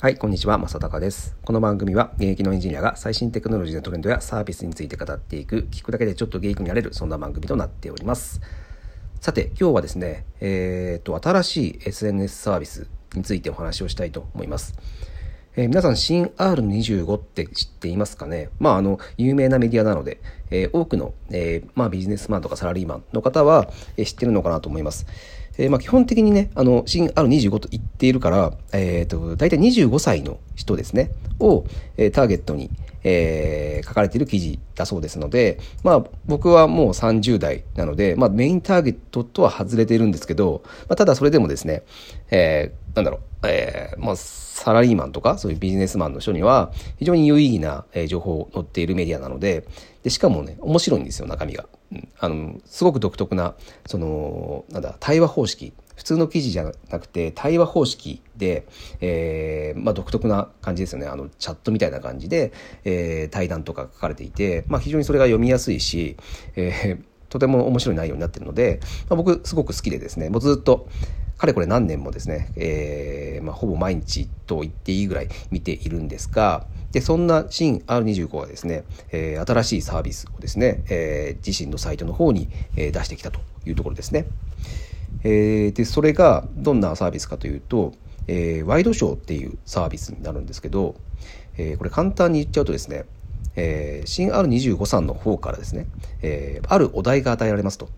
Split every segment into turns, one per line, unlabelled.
はい、こんにちは、正隆です。この番組は現役のエンジニアが最新テクノロジーのトレンドやサービスについて語っていく、聞くだけでちょっとゲイクになれる、そんな番組となっております。さて、今日はですね、えー、と、新しい SNS サービスについてお話をしたいと思います。えー、皆さん、新 R25 って知っていますかね？まあ、あの、有名なメディアなので、えー、多くの、え、まあ、ビジネスマンとかサラリーマンの方は、え、知ってるのかなと思います。えー、まあ、基本的にね、あの、新 R25 と言っているから、えっ、ー、と、大体25歳の人ですね、を、えー、ターゲットに、えー、書かれている記事だそうですので、まあ、僕はもう30代なので、まあ、メインターゲットとは外れているんですけど、まあ、ただそれでもですね、えー、なんだろう、えー、まあ、サラリーマンとか、そういうビジネスマンの人には、非常に有意義な、え情報を載っているメディアなので、で、しかもね、面白いんですよ、中身が。あの、すごく独特な、その、なんだ、対話方式。普通の記事じゃなくて、対話方式で、えー、まあ、独特な感じですよね。あの、チャットみたいな感じで、えー、対談とか書かれていて、まあ、非常にそれが読みやすいし、えー、とても面白い内容になっているので、まあ、僕すごく好きでですね、もうずっと、かれこれ何年もですね、えー、まあ、ほぼ毎日と言っていいぐらい見ているんですが、で、そんな新 R25 はですね、えー、新しいサービスをですね、えー、自身のサイトの方に、出してきたというところですね。えで、それがどんなサービスかというと、えワイドショーっていうサービスになるんですけど、えこれ簡単に言っちゃうとですね、え新 R25 さんの方からですね、えあるお題が与えられますと。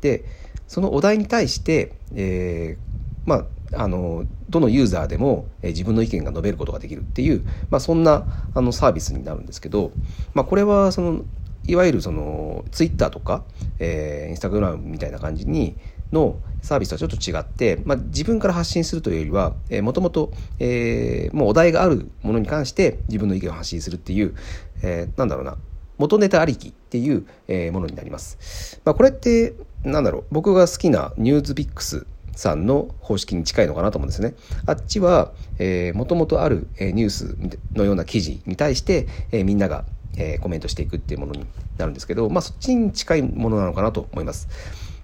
で、そのお題に対して、えー、まあ、あのどのユーザーでも、え自分の意見が述べることができるっていう、まあ、そんなあのサービスになるんですけど、まあ、これはそのいわゆるそのツイッターとか、えー、インスタグラムみたいな感じにのサービスとはちょっと違って、まあ、自分から発信するというよりは、えー、もともと、えー、もうお題があるものに関して自分の意見を発信するっていう、えー、なんだろうな元ネタありきっていう、えー、ものになります。まあ、これってなんだろう僕が好きなニューズビックスさんの方式に近いのかなと思うんですね。あっちは、えー、もともとある、え、ニュースのような記事に対して、え、みんなが、え、コメントしていくっていうものになるんですけど、まあ、そっちに近いものなのかなと思います。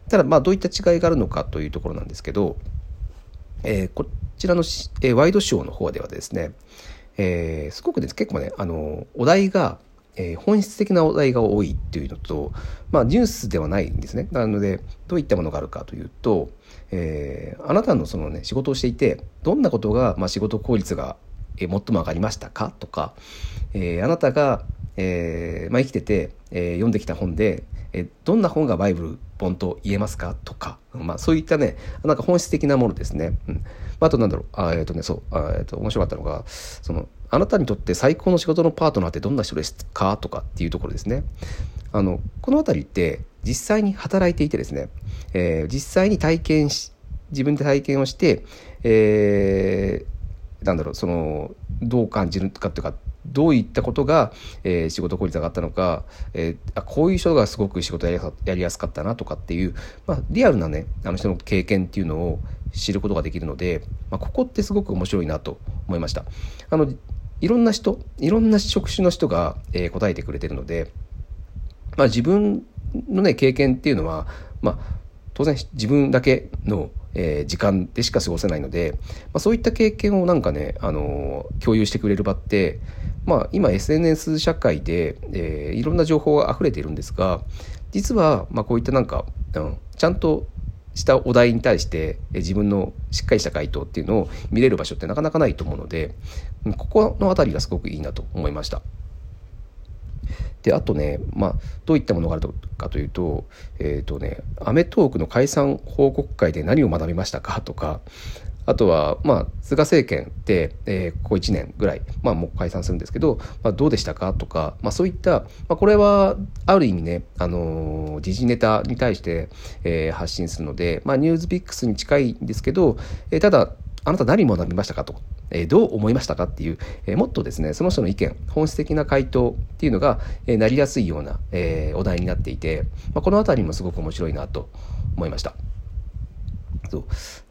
ただ、まあ、どういった違いがあるのかというところなんですけど、えー、こちらの、えー、ワイドショーの方ではですね、えー、すごくです結構ね、あの、お題が、えー、本質的なお題が多いっていうのと、まあ、ニュースではないんですね。なので、どういったものがあるかというと、えー、あなたのそのね、仕事をしていて、どんなことが、まあ、仕事効率が、えー、最も上がりましたか？とか、えー、あなたが、えーまあ、生きてて、えー、読んできた本で、えー、どんな本がバイブル本と言えますか？とか、まあ、そういったね、なんか本質的なものですね。うん。あとなんだろう、あえっ、ー、とね、そう、えっ、ー、と、面白かったのが、その、あなたにとって最高の仕事のパートナーってどんな人ですか？とかっていうところですね。あの、この辺りって実際に働いていてですね、えー、実際に体験し、自分で体験をして、えー、なんだろう、その、どう感じるかというか、どういったことが、えー、仕事効率が上がったのか、えー、あこういう人がすごく仕事やりやすかったなとかっていう、まあ、リアルなねあの人の経験っていうのを知ることができるので、まあ、ここってすごく面白いなと思いました。あのいろんな人いろんな職種の人が、えー、答えてくれてるので、まあ、自分のね経験っていうのは、まあ、当然自分だけのえー、時間でしか過ごせないので、まあ、そういった経験をなんかね、あのー、共有してくれる場って、まあ、今 SNS 社会で、えー、いろんな情報が溢れているんですが実は、まあ、こういったなんか、うん、ちゃんとしたお題に対して自分のしっかりした回答っていうのを見れる場所ってなかなかないと思うのでここの辺りがすごくいいなと思いました。であとね、まあ、どういったものがあるかというと,、えーとね、アメトーークの解散報告会で何を学びましたかとかあとは、まあ、菅政権で、えー、ここ1年ぐらい、まあ、もう解散するんですけど、まあ、どうでしたかとか、まあ、そういった、まあ、これはある意味ね、あのー、時事ネタに対して、えー、発信するので、まあ、ニュースピックスに近いんですけど、えー、ただ、あなた何学びましたかと、えー、どう思いましたかっていう、えー、もっとですね、その人の意見、本質的な回答っていうのが、えー、なりやすいような、えー、お題になっていて、まあ、このあたりもすごく面白いなと思いました。そう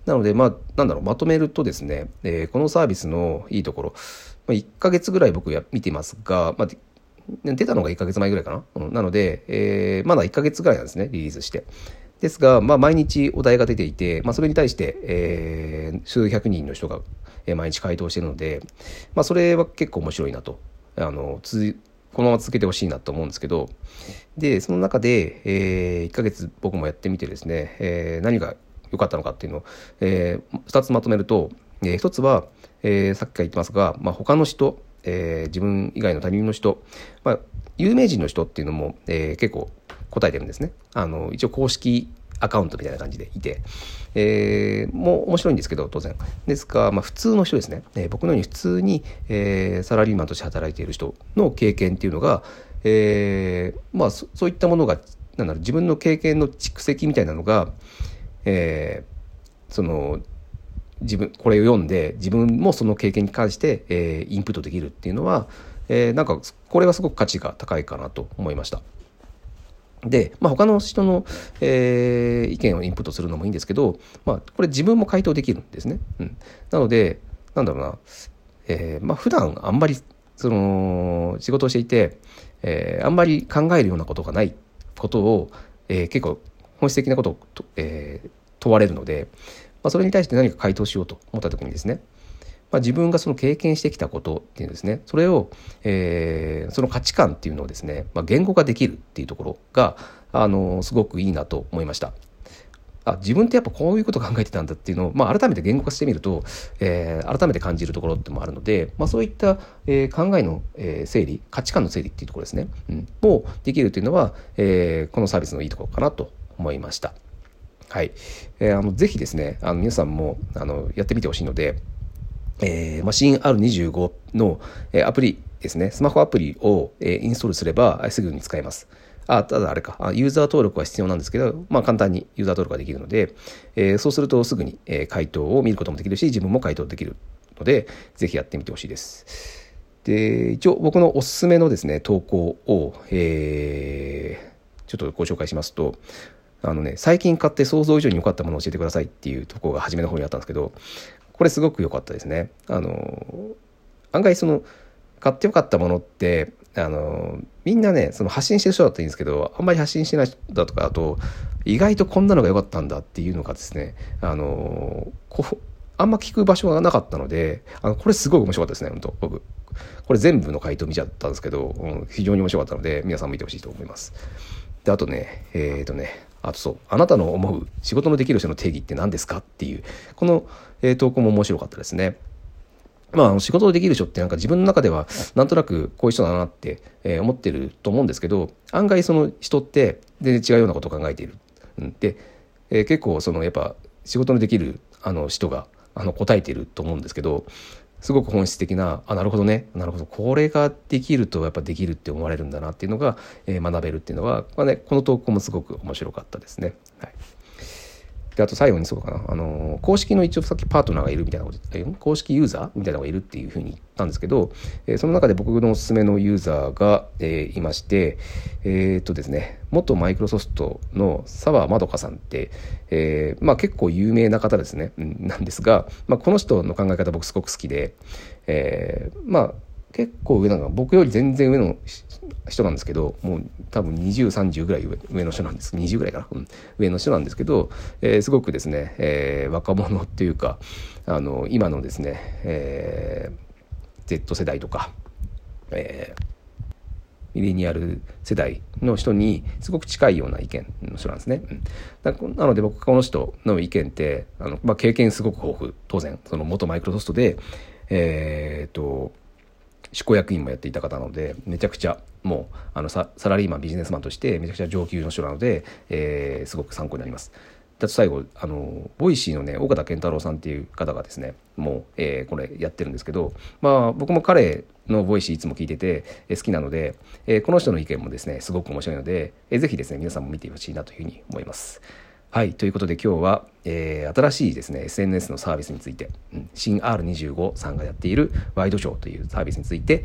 なので、まあ、なんだろう、まとめるとですね、えー、このサービスのいいところ、まあ、1ヶ月ぐらい僕や見てますが、まあ、出たのが1ヶ月前ぐらいかな？うん、なので、えー、まだ1ヶ月ぐらいなんですね、リリースして。ですが、まあ、毎日お題が出ていて、まあ、それに対して、えー、数百人の人が毎日回答しているので、まあ、それは結構面白いなとあのつこのまま続けてほしいなと思うんですけどでその中で、えー、1ヶ月僕もやってみてですね、えー、何が良かったのかっていうのを、えー、2つまとめると、えー、1つは、えー、さっきから言ってますが、まあ、他の人、えー、自分以外の他人の人、まあ、有名人の人っていうのも、えー、結構答えてるんですね。あの一応公式アカウントみたいな感じでいて、えー、もう面白いんですけど、当然。ですが、まあ、普通の人ですね、えー、僕のように普通に、えー、サラリーマンとして働いている人の経験っていうのが、えー、まあそ、そういったものが、なんだろう、自分の経験の蓄積みたいなのが、えー、その、自分、これを読んで、自分もその経験に関して、えー、インプットできるっていうのは、えー、なんか、これはすごく価値が高いかなと思いました。で、まあ、他の人の、えー、意見をインプットするのもいいんですけど、まあ、これ自分も回答できるんですね。うん、なので、なんだろうな、えー、まあ、普段あんまり、その、仕事をしていて、えー、あんまり考えるようなことがないことを、えー、結構本質的なことを、えー、問われるので、まあ、それに対して何か回答しようと思った時にですね、まあ、自分がその経験してきたことっていうんですね。それを、えー、その価値観っていうのをですね、まあ、言語化できるっていうところがあのすごくいいなと思いました。あ自分ってやっぱこういうこと考えてたんだっていうのを、まあ、改めて言語化してみると、えー、改めて感じるところってもあるので、まあ、そういった、えー、考えの、えー、整理価値観の整理っていうところですね、うん、をできるというのは、えー、このサービスのいいところかなと思いました。はい、えー、あのぜひですねあの皆さんもあのやってみてほしいので、えー、マシン R25 の、えー、アプリですね、スマホアプリを、えー、インストールすればすぐに使えます。あ、ただあれか、あユーザー登録は必要なんですけど、まあ簡単にユーザー登録ができるので、えー、そうするとすぐに、えー、回答を見ることもできるし、自分も回答できるので、ぜひやってみてほしいです。で、一応僕のおすすめのですね、投稿を、えー、ちょっとご紹介しますと、あのね、最近買って想像以上に良かったものを教えてくださいっていうとこが初めの方にあったんですけど、これすごく良かったですね。あの案外その買ってよかったものってあのみんなねその発信してる人だったらいいんですけどあんまり発信してない人だとかあと意外とこんなのが良かったんだっていうのがですねあのこあんま聞く場所がなかったのであのこれすごい面白かったですね本当僕これ全部の回答見ちゃったんですけど、うん、非常に面白かったので皆さんも見てほしいと思いますであとねえっ、ー、とねあとそう、あなたの思う仕事のできる人の定義って何ですか？っていう、この、えー、投稿も面白かったですね。まあ、仕事できる人ってなんか自分の中ではなんとなくこういう人だなって、えー、思ってると思うんですけど案外その人って全然違うようなことを考えている。ん、で、えー、結構そのやっぱ仕事のできるあの人があの答えていると思うんですけどすごく本質的なあなるほどね。なるほど。これができるとやっぱできるって思われるんだなっていうのが、えー、学べるっていうのは、まあね、この投稿もすごく面白かったですね。はい。であと最後にそうかな。あの公式の一応さっきパートナーがいるみたいなこと公式ユーザーみたいなのがいるっていうふうに言ったんですけど、えー、その中で僕のおすすめのユーザーが、えー、いましてえー、っとですね元マイクロソフトの澤まどかさんって、え、まあ結構有名な方ですね。なんですが、まあ、この人の考え方僕すごく好きで、え、まあ結構上なの僕より全然上の人なんですけどもう多分2030ぐらい上の人なんです。20ぐらいかな、うん、上の人なんですけど、えー、すごくですね、えー、若者っていうかあの今のですね、えー、Z 世代とか、えー、ミレニアル世代の人にすごく近いような意見の人なんですね。なので僕この人の意見ってあの、まあ、経験すごく豊富。当然その元マイクロソフトでえっ、と執行役員もやっていた方なのでめちゃくちゃもうあのサラリーマンビジネスマンとしてめちゃくちゃ上級の人なので、えー、すごく参考になります。だと最後あの Voicy のね緒方憲太郎さんっていう方がですねもう、えー、これやってるんですけどまあ僕も彼の Voicy いつも聞いてて、えー、好きなので、えー、この人の意見もですねすごく面白いので、えー、ぜひですね皆さんも見てほしいなというふうに思います。はい。ということで今日は、えー、新しいですね、SNS のサービスについて、うん、新 R25 さんがやっているワイドショーというサービスについて、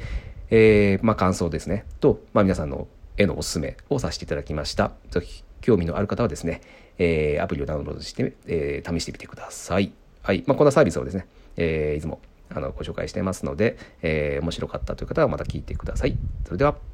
えー、まあ感想ですね、と、まあ皆さんの絵のおすすめをさせていただきました。ぜひ興味のある方はですね、えー、アプリをダウンロードして、え、試してみてください。はい。まあこんなサービスをですね、え、いつもあのご紹介してますので、えー、面白かったという方はまた聞いてください。それでは。